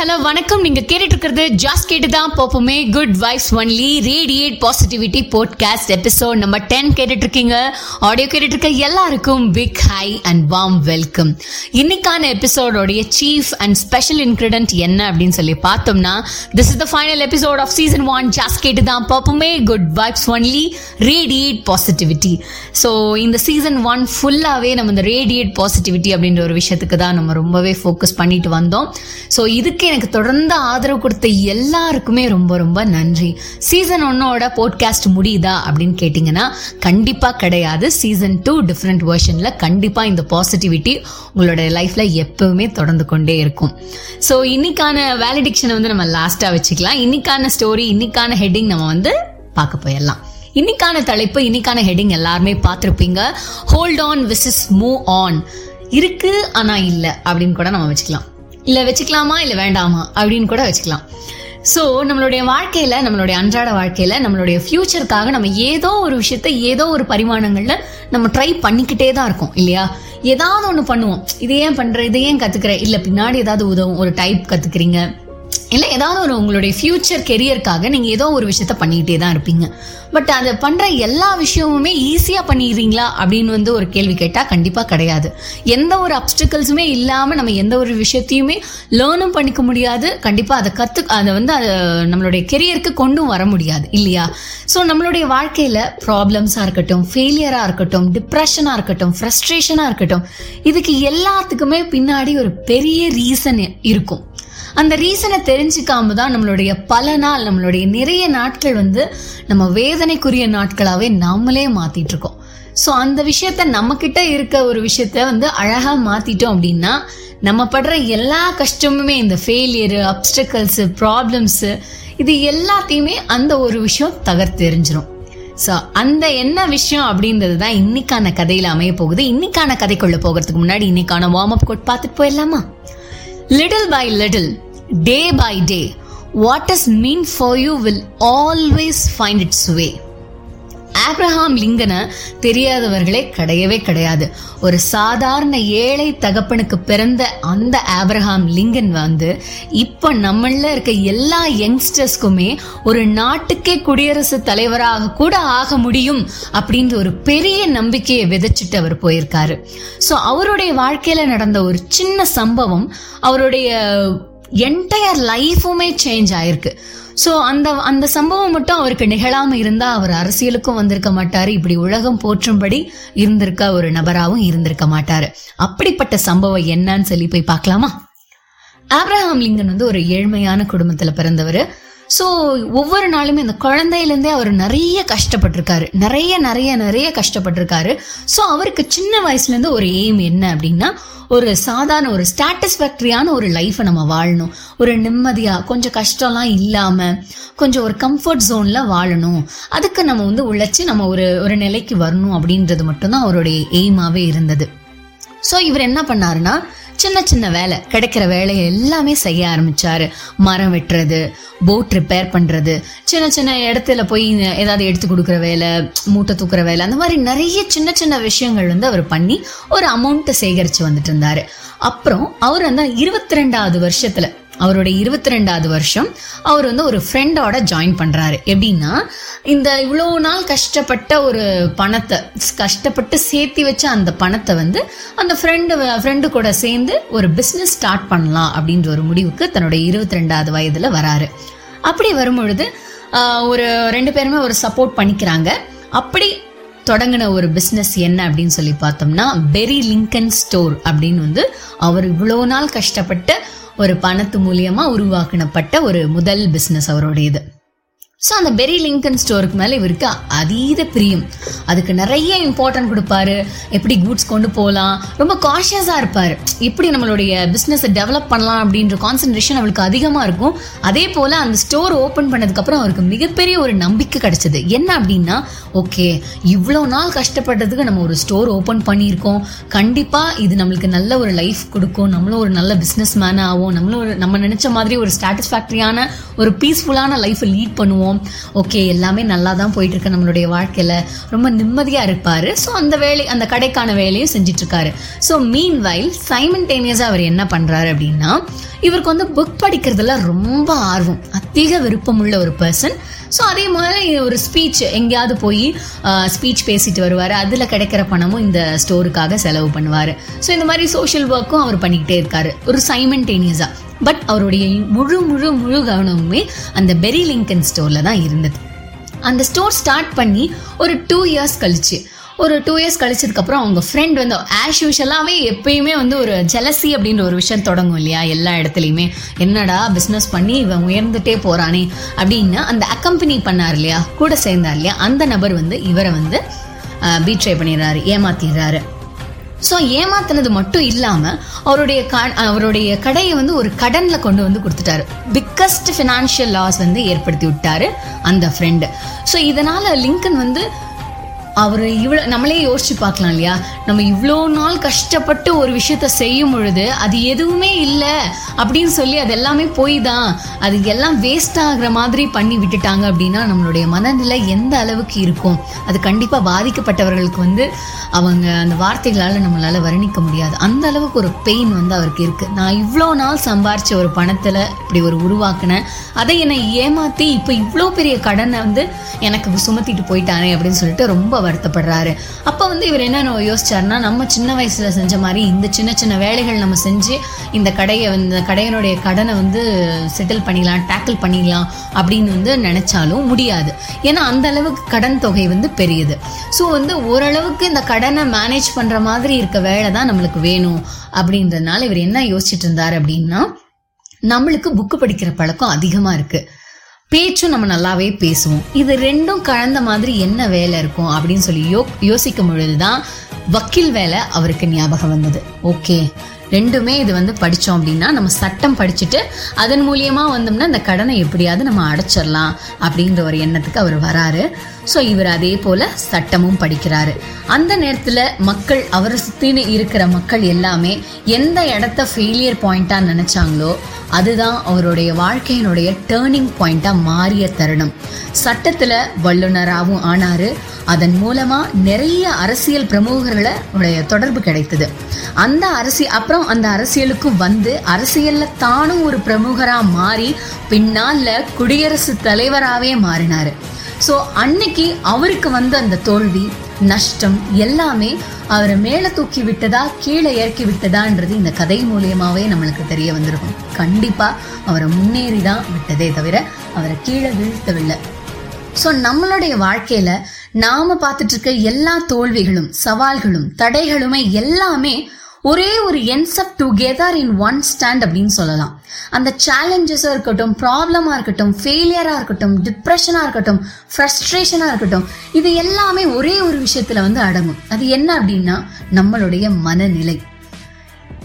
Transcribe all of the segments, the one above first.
Hello வணக்கம். நீங்க கேட்டுட்டு இருக்கிறது ஜாஸ்ட் கேட்டு தான் போப்போமே good vibes only radiate positivity podcast episode நம்ம டென் கேட்டுட்டு இருக்கீங்க ஆடியோ கேட்டுட்டு இருக்க எல்லாருக்கும் big hi and warm welcome இன்னைக்கான எபிசோடோடைய சீஃப் அண்ட் ஸ்பெஷல் இன்கிரிடன்ட் என்ன அப்படின்னு சொல்லி பார்த்தோம்னா this is the final episode of season one just கேட்டு தான் போப்போமே good vibes only radiate positivity so இந்த சீசன் ஒன் ஃபுல்லாகவே நம்ம இந்த ரேடியேட் பாசிட்டிவிட்டி அப்படின்ற ஒரு விஷயத்துக்கு தான் நம்ம ரொம்பவே ஃபோக்கஸ் பண்ணிட்டு வந்தோம். ஸோ இதுக்கு எனக்கு தொடர்ந்து ஆதரவு கொடுத்த எல்லாருக்குமே ரொம்ப ரொம்ப நன்றி. சீசன் ஒன்னோட போட்காஸ்ட் முடியுதா அப்படின்னு கேட்டிங்கன்னா கண்டிப்பாக கிடையாது. சீசன் டூ டிஃப்ரெண்ட் வேர்ஷனில் கண்டிப்பாக இந்த பாசிட்டிவிட்டி உங்களோட லைஃப்பில் எப்பவுமே தொடர்ந்து கொண்டே இருக்கும். ஸோ இன்னைக்கான வேலிடிக்ஷனை வந்து நம்ம லாஸ்ட்டாக வச்சுக்கலாம். இன்னைக்கான ஸ்டோரி இன்னைக்கான ஹெட்டிங் நம்ம வந்து பார்க்க போயிடலாம். இன்னைக்கான தலைப்பு இன்னைக்கான ஹெட்டிங் எல்லாருமே பார்த்துருப்பீங்க. Hold on wishes move on இருக்கு ஆனா இல்லை அப்படின்னு கூட நம்ம வச்சுக்கலாம். இல்லை வச்சுக்கலாமா இல்லை வேண்டாமா? அப்படின்னு கூட வச்சுக்கலாம். ஸோ நம்மளுடைய வாழ்க்கையில் நம்மளுடைய அன்றாட வாழ்க்கையில் நம்மளுடைய ஃப்யூச்சருக்காக நம்ம ஏதோ ஒரு விஷயத்த ஏதோ ஒரு பரிமாணங்களில் நம்ம ட்ரை பண்ணிக்கிட்டே தான் இருக்கோம் இல்லையா? ஏதாவது ஒன்று பண்ணுவோம். இதை ஏன் பண்ணுற இதை ஏன் கத்துக்கிற? பின்னாடி ஏதாவது உதவும் ஒரு டைப் கற்றுக்கிறீங்க இல்லை ஏதாவது ஒரு உங்களுடைய ஃப்யூச்சர் கெரியருக்காக நீங்கள் ஏதோ ஒரு விஷயத்த பண்ணிக்கிட்டே தான் இருப்பீங்க. பட் அதை பண்ணுற எல்லா விஷயமுமே ஈஸியாக பண்ணிடுறீங்களா அப்படின்னு வந்து ஒரு கேள்வி கேட்டால் கண்டிப்பாக கிடையாது. எந்த ஒரு அப்டிக்கல்ஸுமே இல்லாமல் நம்ம எந்த ஒரு விஷயத்தையுமே லேர்னும் பண்ணிக்க முடியாது. கண்டிப்பாக அதை கற்று அதை வந்து அதை நம்மளுடைய கெரியருக்கு கொண்டும் வர முடியாது இல்லையா? ஸோ நம்மளுடைய வாழ்க்கையில் ப்ராப்ளம்ஸாக இருக்கட்டும் ஃபெயிலியராக இருக்கட்டும் டிப்ரெஷனாக இருக்கட்டும் ஃப்ரஸ்ட்ரேஷனாக இருக்கட்டும் இதுக்கு எல்லாத்துக்குமே பின்னாடி ஒரு பெரிய ரீசன் இருக்கும். அந்த ரீசனை தெரிஞ்சுக்காம தான் நம்மளுடைய பல நாள் நம்மளுடைய நிறைய நாட்கள் வந்து நம்ம வேதனைக்குரிய நாட்களாகவே நாமளே மாத்திட்டு இருக்கோம். ஸோ அந்த விஷயத்த நம்ம கிட்ட இருக்க ஒரு விஷயத்த வந்து அழகா மாத்திட்டோம் அப்படின்னா நம்ம படுற எல்லா கஷ்டமுமே இந்த ஃபெயிலியரு அப்டக்கல்ஸ் ப்ராப்ளம்ஸு இது எல்லாத்தையுமே அந்த ஒரு விஷயம் தகர்த்தெரிஞ்சிடும் ஸோ அந்த என்ன விஷயம் அப்படின்றது தான் இன்னைக்கான கதையில் அமைய போகுது. இன்னைக்கான கதைக்குள்ள போகிறதுக்கு முன்னாடி இன்னைக்கான வார்ம் அப் கோட் பார்த்துட்டு போயிடலாமா? Little by little, day by day, what is meant for you will always find its way. Abraham லிங்கனை தெரியாதவர்களே கிடையவே கிடையாது. ஒரு சாதாரண ஏழை தகப்பனுக்கு பிறந்த அந்த ஆப்ரஹாம் லிங்கன் வந்து இப்ப நம்மள இருக்க எல்லா யங்ஸ்டர்ஸ்க்குமே ஒரு நாட்டுக்கே குடியரசு தலைவராக கூட ஆக முடியும் அப்படின்ற ஒரு பெரிய நம்பிக்கையை விதைச்சிட்டு அவர் போயிருக்காரு. ஸோ அவருடைய வாழ்க்கையில நடந்த ஒரு சின்ன சம்பவம் அவருடைய என்டையர் லைஃபுமே சேஞ்ச் ஆயிருக்கு. ஸோ அந்த அந்த சம்பவம் மட்டும் அவருக்கு நிகழாம இருந்தா அவர் அரசியலுக்கும் வந்திருக்க மாட்டாரு. இப்படி உலகம் போற்றும்படி இருந்திருக்க ஒரு நபராகவும் இருந்திருக்க மாட்டாரு. அப்படிப்பட்ட சம்பவம் என்னன்னு சொல்லி போய் பார்க்கலாமா? ஆப்ரஹாம் லிங்கன் வந்து ஒரு ஏழ்மையான குடும்பத்துல பிறந்தவர். ஸோ ஒவ்வொரு நாளுமே இந்த குழந்தையிலேருந்தே அவர் நிறைய கஷ்டப்பட்டிருக்காரு. நிறைய நிறைய நிறைய கஷ்டப்பட்டிருக்காரு. ஸோ அவருக்கு சின்ன வயசுலேருந்து ஒரு எய்ம் என்ன அப்படின்னா ஒரு சாதாரண ஒரு ஸ்டாட்டிஸ்ஃபேக்டரியான ஒரு லைஃப்பை நம்ம வாழணும். ஒரு நிம்மதியாக கொஞ்சம் கஷ்டம்லாம் இல்லாமல் கொஞ்சம் ஒரு கம்ஃபர்ட் ஜோனில் வாழணும். அதுக்கு நம்ம வந்து உழைச்சி நம்ம ஒரு ஒரு நிலைக்கு வரணும் அப்படின்றது மட்டும்தான் அவருடைய எய்மாகவே இருந்தது. ஸோ இவர் என்ன பண்ணாருன்னா சின்ன சின்ன வேலை. கிடைக்கிற வேலையை எல்லாமே செய்ய ஆரம்பிச்சாரு. மரம் வெட்டுறது போட் ரிப்பேர் பண்றது சின்ன சின்ன இடத்துல போய் ஏதாவது எடுத்து கொடுக்குற வேலை மூட்டை தூக்குற வேலை அந்த மாதிரி நிறைய சின்ன சின்ன விஷயங்கள் வந்து அவர் பண்ணி ஒரு அமௌண்ட்டை சேகரிச்சு வந்துட்டு இருந்தாரு. அப்புறம் அவர் வந்து இருபத்தி ரெண்டாவது வருஷத்துல அவருடைய இருபத்தி ரெண்டாவது வருஷம் அவர் வந்து ஒரு ஃப்ரெண்டோட ஜாயின் பண்ணுறாரு எப்படின்னா இந்த இவ்வளோ நாள் கஷ்டப்பட்ட ஒரு பணத்தை கஷ்டப்பட்டு சேர்த்து வச்ச அந்த பணத்தை வந்து அந்த ஃப்ரெண்டு ஃப்ரெண்டு கூட சேர்ந்து ஒரு பிஸ்னஸ் ஸ்டார்ட் பண்ணலாம் அப்படின்ற ஒரு முடிவுக்கு தன்னுடைய இருபத்தி ரெண்டாவது வயதில் வராரு. அப்படி வரும்பொழுது ஒரு ரெண்டு பேருமே ஒரு சப்போர்ட் பண்ணிக்கிறாங்க. அப்படி தொடங்கின ஒரு பிஸ்னஸ் என்ன அப்படின்னு சொல்லி பார்த்தோம்னா பெரி லிங்கன் ஸ்டோர் அப்படின்னு வந்து அவர் இவ்வளோ நாள் கஷ்டப்பட்டு ஒரு பணத்து மூலியமா உருவாக்கினப்பட்ட ஒரு முதல் பிஸ்னஸ் அவருடையது. ஸோ அந்த பெரி லிங்கன் ஸ்டோருக்கு மேலே இவருக்கு அதீத பிரியம். அதுக்கு நிறைய இம்பார்ட்டன்ட் கொடுப்பாரு. எப்படி கூட்ஸ் கொண்டு போகலாம் ரொம்ப காஷியஸாக இருப்பார். எப்படி நம்மளுடைய பிஸ்னஸை டெவலப் பண்ணலாம் அப்படின்ற கான்சன்ட்ரேஷன் அவருக்கு அதிகமாக இருக்கும். அதே போல் அந்த ஸ்டோர் ஓப்பன் பண்ணதுக்கப்புறம் அவருக்கு மிகப்பெரிய ஒரு நம்பிக்கை கிடைச்சது. என்ன அப்படின்னா ஓகே இவ்வளோ நாள் கஷ்டப்பட்டதுக்கு நம்ம ஒரு ஸ்டோர் ஓப்பன் பண்ணியிருக்கோம். கண்டிப்பாக இது நம்மளுக்கு நல்ல ஒரு லைஃப் கொடுக்கும். நம்மளும் ஒரு நல்ல பிஸ்னஸ் மேன் ஆகும் நம்மளும் ஒரு நம்ம நினச்ச மாதிரி ஒரு சாட்டிஸ்ஃபேக்டரியான ஒரு பீஸ்ஃபுல்லான லைஃப்பை லீட் பண்ணுவோம். ஓகே எல்லாமே நல்லா தான் போயிட்டுருக்கு நம்மளுடைய வாழ்க்கையில். ரொம்ப நிம்மதியா இருப்பாரு. ஸோ அந்த வேலை அந்த கடைக்கான வேலையும் செஞ்சுட்டு இருக்காரு ஸோ மீன் வைல் சைமன்டேனியஸா அவர் என்ன பண்றாரு அப்படின்னா இவருக்கு வந்து புக் படிக்கிறதுல ரொம்ப ஆர்வம். அதிக விருப்பமுள்ள ஒரு பர்சன் ஸோ அதே மாதிரி ஒரு ஸ்பீச் எங்கேயாவது போய் ஸ்பீச் பேசிட்டு வருவார். அதில் கிடைக்கிற பணமும் இந்த ஸ்டோருக்காக செலவு பண்ணுவார். ஸோ இந்த மாதிரி சோஷியல் ஒர்க்கும் அவர் பண்ணிக்கிட்டே இருக்காரு. ஒரு சைமன்டேனியஸாக பட் அவருடைய முழு முழு முழு கவனமுமே அந்த பெரி லிங்கன் ஸ்டோரில் தான் இருந்தது. அந்த ஸ்டோர் ஸ்டார்ட் பண்ணி ஒரு டூ இயர்ஸ் கழிச்சு. ஒரு டூ இயர்ஸ் கழிச்சதுக்கப்புறம் அவங்க ஃப்ரெண்ட் வந்து ஆஸ் யூஷுவலாகவே எப்பயுமே வந்து ஒரு ஜெலசி அப்படின்ற ஒரு விஷயம் தொடங்கும் இல்லையா? எல்லா இடத்துலையுமே. என்னடா பிஸ்னஸ் பண்ணி இவன் உயர்ந்துட்டே போகிறானே அப்படின்னு அந்த அக்கம்பெனி பண்ணார் இல்லையா? கூட சேர்ந்தார் இல்லையா? அந்த நபர் வந்து இவரை வந்து பீட்ரை பண்ணிடுறாரு ஏமாத்திடுறாரு. ஸோ ஏமாத்தினது மட்டும் இல்லாமல் அவருடைய க- அவருடைய கடையை வந்து ஒரு கடன்ல கொண்டு வந்து கொடுத்துட்டாரு. பிக்கஸ்ட் ஃபினான்ஷியல் லாஸ் வந்து ஏற்படுத்தி விட்டாரு அந்த ஃப்ரெண்டு ஸோ இதனால லிங்கன் வந்து அவர் இவ்வளோ நம்மளே யோசிச்சு பார்க்கலாம் இல்லையா? நம்ம இவ்வளோ நாள் கஷ்டப்பட்டு ஒரு விஷயத்த செய்யும் பொழுது அது எதுவுமே இல்லை அப்படின்னு சொல்லி அது எல்லாமே போய் தான் அது எல்லாம் வேஸ்ட் ஆகிற மாதிரி பண்ணி விட்டுட்டாங்க அப்படின்னா நம்மளுடைய மனநிலை எந்த அளவுக்கு இருக்கும்? அது கண்டிப்பாக பாதிக்கப்பட்டவர்களுக்கு வந்து அவங்க அந்த வார்த்தைகளால் நம்மளால் வர்ணிக்க முடியாது. அந்த அளவுக்கு ஒரு பெயின் வந்து அவருக்கு இருக்குது நான் இவ்வளோ நாள் சம்பாரித்த ஒரு பணத்தில் இப்படி ஒரு உருவாக்கினேன். அதை என்னை ஏமாற்றி இப்போ இவ்வளோ பெரிய கடனை வந்து எனக்கு சுமத்திட்டு போயிட்டானே அப்படின்னு சொல்லிட்டு ரொம்ப வருத்தப்படுறாரு. அப்போ வந்து இவர் என்ன யோசிச்சாருன்னா நம்ம சின்ன வயசுல செஞ்ச மாதிரி இந்த சின்ன சின்ன வேலைகள் நம்ம செஞ்சு இந்த கடையை வந்து கடையினுடைய கடனை வந்து செட்டில் பண்ணிடலாம் டேக்கிள் பண்ணிடலாம் அப்படின்னு வந்து நினைச்சாலும் முடியாது. ஏன்னா அந்த அளவுக்கு கடன் தொகை வந்து பெரியது. ஸோ வந்து ஓரளவுக்கு இந்த கடனை மேனேஜ் பண்ற மாதிரி இருக்க வேலை தான் நம்மளுக்கு வேணும் அப்படின்றதுனால இவர் என்ன யோசிச்சுட்டு இருந்தார் அப்படின்னா நம்மளுக்கு புக்கு படிக்கிற பழக்கம் அதிகமா இருக்கு. பேச்சும் நம்ம நல்லாவே பேசுவோம். இது ரெண்டும் கலந்த மாதிரி என்ன வேலை இருக்கும் அப்படின்னு சொல்லி யோ யோசிக்கும் பொழுதுதான் வக்கீல் வேலை அவருக்கு ஞாபகம் வந்தது. ஓகே. ரெண்டுமே இது வந்து படித்தோம் அப்படின்னா நம்ம சட்டம் படிச்சுட்டு அதன் மூலியமாக வந்தோம்னா இந்த கடனை எப்படியாவது நம்ம அடைச்சிடலாம் அப்படின்ற ஒரு எண்ணத்துக்கு அவர் வராரு. ஸோ இவர் அதே போல சட்டமும் படிக்கிறாரு. அந்த நேரத்தில் மக்கள் அவரை சுற்றின்னு இருக்கிற மக்கள் எல்லாமே எந்த இடத்த ஃபெயிலியர் பாயிண்ட்டாக நினச்சாங்களோ அதுதான் அவருடைய வாழ்க்கையினுடைய டேர்னிங் பாயிண்ட்டாக மாறிய தருணம். சட்டத்தில் வல்லுனராகவும் ஆனாரு. அதன் மூலமா நிறைய அரசியல் பிரமுகர்களுடைய தொடர்பு கிடைத்தது. அந்த அரசியல் அப்புறம் அந்த அரசியலுக்கும் வந்து அரசியல்ல தானும் ஒரு பிரமுகரா மாறி பின்னால குடியரசு தலைவராகவே மாறினாரு. ஸோ அன்னைக்கு அவருக்கு வந்து அந்த தோல்வி நஷ்டம் எல்லாமே அவரை மேலே தூக்கி விட்டதா கீழே இறக்கி விட்டதான்றது இந்த கதை மூலியமாகவே நம்மளுக்கு தெரிய வந்திருக்கும். கண்டிப்பாக அவரை முன்னேறி தான் விட்டதே தவிர அவரை கீழே வீழ்த்தவில்லை. ஸோ நம்மளுடைய வாழ்க்கையில் நாம பார்த்துட்டு இருக்க எல்லா தோல்விகளும் சவால்களும் தடைகளுமே எல்லாமே ஒரே ஒரு ends up together in one stand அப்படின்னு சொல்லலாம். அந்த சேலஞ்சஸாக இருக்கட்டும் ப்ராப்ளமாக இருக்கட்டும் ஃபெயிலியராக இருக்கட்டும் டிப்ரெஷனாக இருக்கட்டும் ஃப்ரஸ்ட்ரேஷனாக இருக்கட்டும் இது எல்லாமே ஒரே ஒரு விஷயத்தில் வந்து அடங்கும். அது என்ன அப்படின்னா நம்மளுடைய மனநிலை.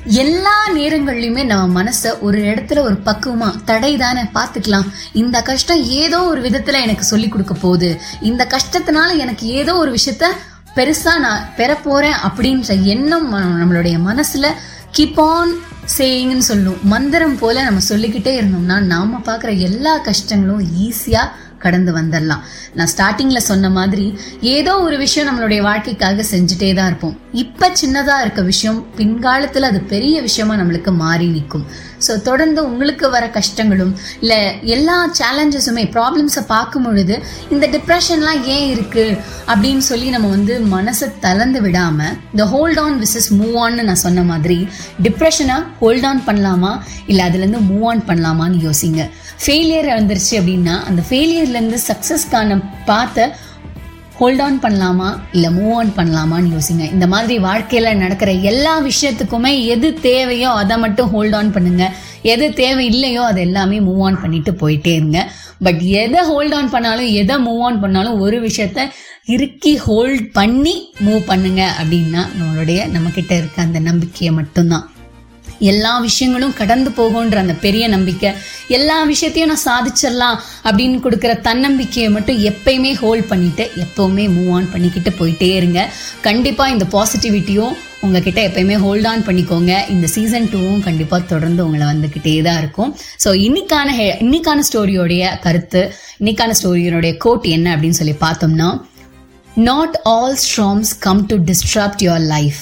எல்லா நேரங்கள்லையுமே நம்ம மனசை ஒரு இடத்துல ஒரு பக்குவமா தடை தானே பார்த்துக்கலாம். இந்த கஷ்டம் ஏதோ ஒரு விதத்துல எனக்கு சொல்லி கொடுக்க போகுது. இந்த கஷ்டத்தினால எனக்கு ஏதோ ஒரு விஷயத்த பெருசா நான் பெற போறேன் அப்படின்ற எண்ணம் நம்மளுடைய மனசுல கீப் ஆன் சேயிங்னு சொல்லும். மந்திரம் போல நம்ம சொல்லிக்கிட்டே இருந்தோம்னா நாம பார்க்குற எல்லா கஷ்டங்களும் ஈஸியா கடந்து வந்துடலாம் நான் ஸ்டார்டிங்ல சொன்ன மாதிரி ஏதோ ஒரு விஷயம் நம்மளுடைய வாழ்க்கைக்காக செஞ்சுட்டே தான் இருப்போம். இப்ப சின்னதா இருக்க விஷயம் பின்காலத்துல அது பெரிய விஷயமா நம்மளுக்கு மாறி நிற்கும். ஸோ தொடர்ந்து உங்களுக்கு வர கஷ்டங்களும் இல்லை எல்லா சேலஞ்சஸுமே ப்ராப்ளம்ஸை பார்க்கும் பொழுது இந்த டிப்ரெஷன்லாம் ஏன் இருக்குது அப்படின்னு சொல்லி நம்ம வந்து மனசை தளர்ந்து விடாமல் இந்த ஹோல்ட் ஆன் விசஸ் மூவ் ஆன்னு நான் சொன்ன மாதிரி டிப்ரெஷனை ஹோல்ட் ஆன் பண்ணலாமா? இல்லை அதுலேருந்து மூவ் ஆன் பண்ணலாமான்னு யோசிங்க. ஃபெயிலியர் வந்துருச்சு அப்படின்னா அந்த ஃபெயிலியர்லேருந்து சக்ஸஸ்க்கான பார்த்த ஹோல்ட் ஆன் பண்ணலாமா? இல்லை மூவ் ஆன் பண்ணலாமான்னு யோசிங்க. இந்த மாதிரி வாழ்க்கையில் நடக்கிற எல்லா விஷயத்துக்குமே எது தேவையோ அதை மட்டும் ஹோல்ட் ஆன் பண்ணுங்க. எது தேவை இல்லையோ அது எல்லாமே மூவ் ஆன் பண்ணிட்டு போயிட்டே இருங்க. பட் எதை ஹோல்ட் ஆன் பண்ணாலும் எதை மூவ் ஆன் பண்ணாலும் ஒரு விஷயத்த இறுக்கி ஹோல்ட் பண்ணி மூவ் பண்ணுங்க அப்படின்னா நம்மளுடைய நம்மக்கிட்ட இருக்க அந்த நம்பிக்கையை மட்டும்தான். எல்லா விஷயங்களும் கடந்து போகுன்ற அந்த பெரிய நம்பிக்கை. எல்லா விஷயத்தையும் நான் சாதிச்சிடலாம் அப்படின்னு கொடுக்குற தன்னம்பிக்கையை மட்டும் எப்பயுமே ஹோல்ட் பண்ணிட்டு எப்பவுமே மூவ் ஆன் பண்ணிக்கிட்டு போயிட்டே இருங்க. கண்டிப்பாக இந்த பாசிட்டிவிட்டியும் உங்ககிட்ட எப்பயுமே ஹோல்ட் ஆன் பண்ணிக்கோங்க. இந்த சீசன் டூவும் கண்டிப்பாக தொடர்ந்து உங்களை வந்துக்கிட்டே தான் இருக்கும். ஸோ இன்னைக்கான ஹே இன்னைக்கான ஸ்டோரியோடைய கருத்து இன்னைக்கான ஸ்டோரியோடைய கோட் என்ன அப்படின்னு சொல்லி பார்த்தோம்னா not all storms come to disrupt your life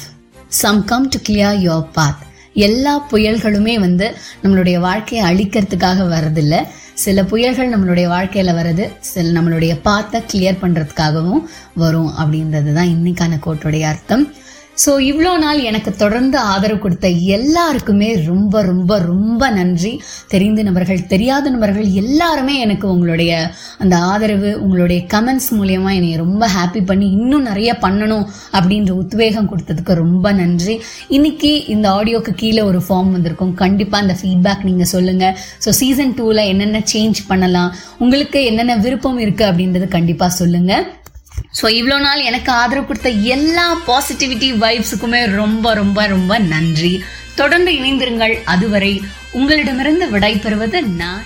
some come to clear your path எல்லா புயல்களுமே வந்து நம்மளுடைய வாழ்க்கையை அழிக்கிறதுக்காக வரதில்ல சில புயல்கள் நம்மளுடைய வாழ்க்கையில வருது சில நம்மளுடைய பாத்தை கிளியர் பண்றதுக்காகவும் வரும் அப்படின்றது தான் இன்னைக்கான கோட்டுடைய அர்த்தம். ஸோ இவ்வளோ நாள் எனக்கு தொடர்ந்து ஆதரவு கொடுத்த எல்லாருக்குமே ரொம்ப ரொம்ப ரொம்ப நன்றி. தெரிந்த நபர்கள் தெரியாத நபர்கள் எல்லாருமே எனக்கு உங்களுடைய அந்த ஆதரவு உங்களுடைய கமெண்ட்ஸ் மூலயமா என்னை ரொம்ப ஹாப்பி பண்ணி இன்னும் நிறைய பண்ணணும் அப்படின்ற உத்வேகம் கொடுத்ததுக்கு ரொம்ப நன்றி. இன்னைக்கு இந்த ஆடியோக்கு கீழே ஒரு ஃபார்ம் வந்திருக்கும். கண்டிப்பாக அந்த ஃபீட்பேக் நீங்கள் சொல்லுங்கள் ஸோ சீசன் டூவில் என்னென்ன சேஞ்ச் பண்ணலாம்? உங்களுக்கு என்னென்ன விருப்பம் இருக்குது அப்படின்றது கண்டிப்பாக சொல்லுங்கள் ஸோ இவ்வளோ நாள் எனக்கு ஆதரவு கொடுத்த எல்லா பாசிட்டிவிட்டி வைப்ஸுக்குமே ரொம்ப ரொம்ப ரொம்ப நன்றி. தொடர்ந்து இணைந்திருங்கள். அதுவரை உங்களிடமிருந்து விடை பெறுவது நான்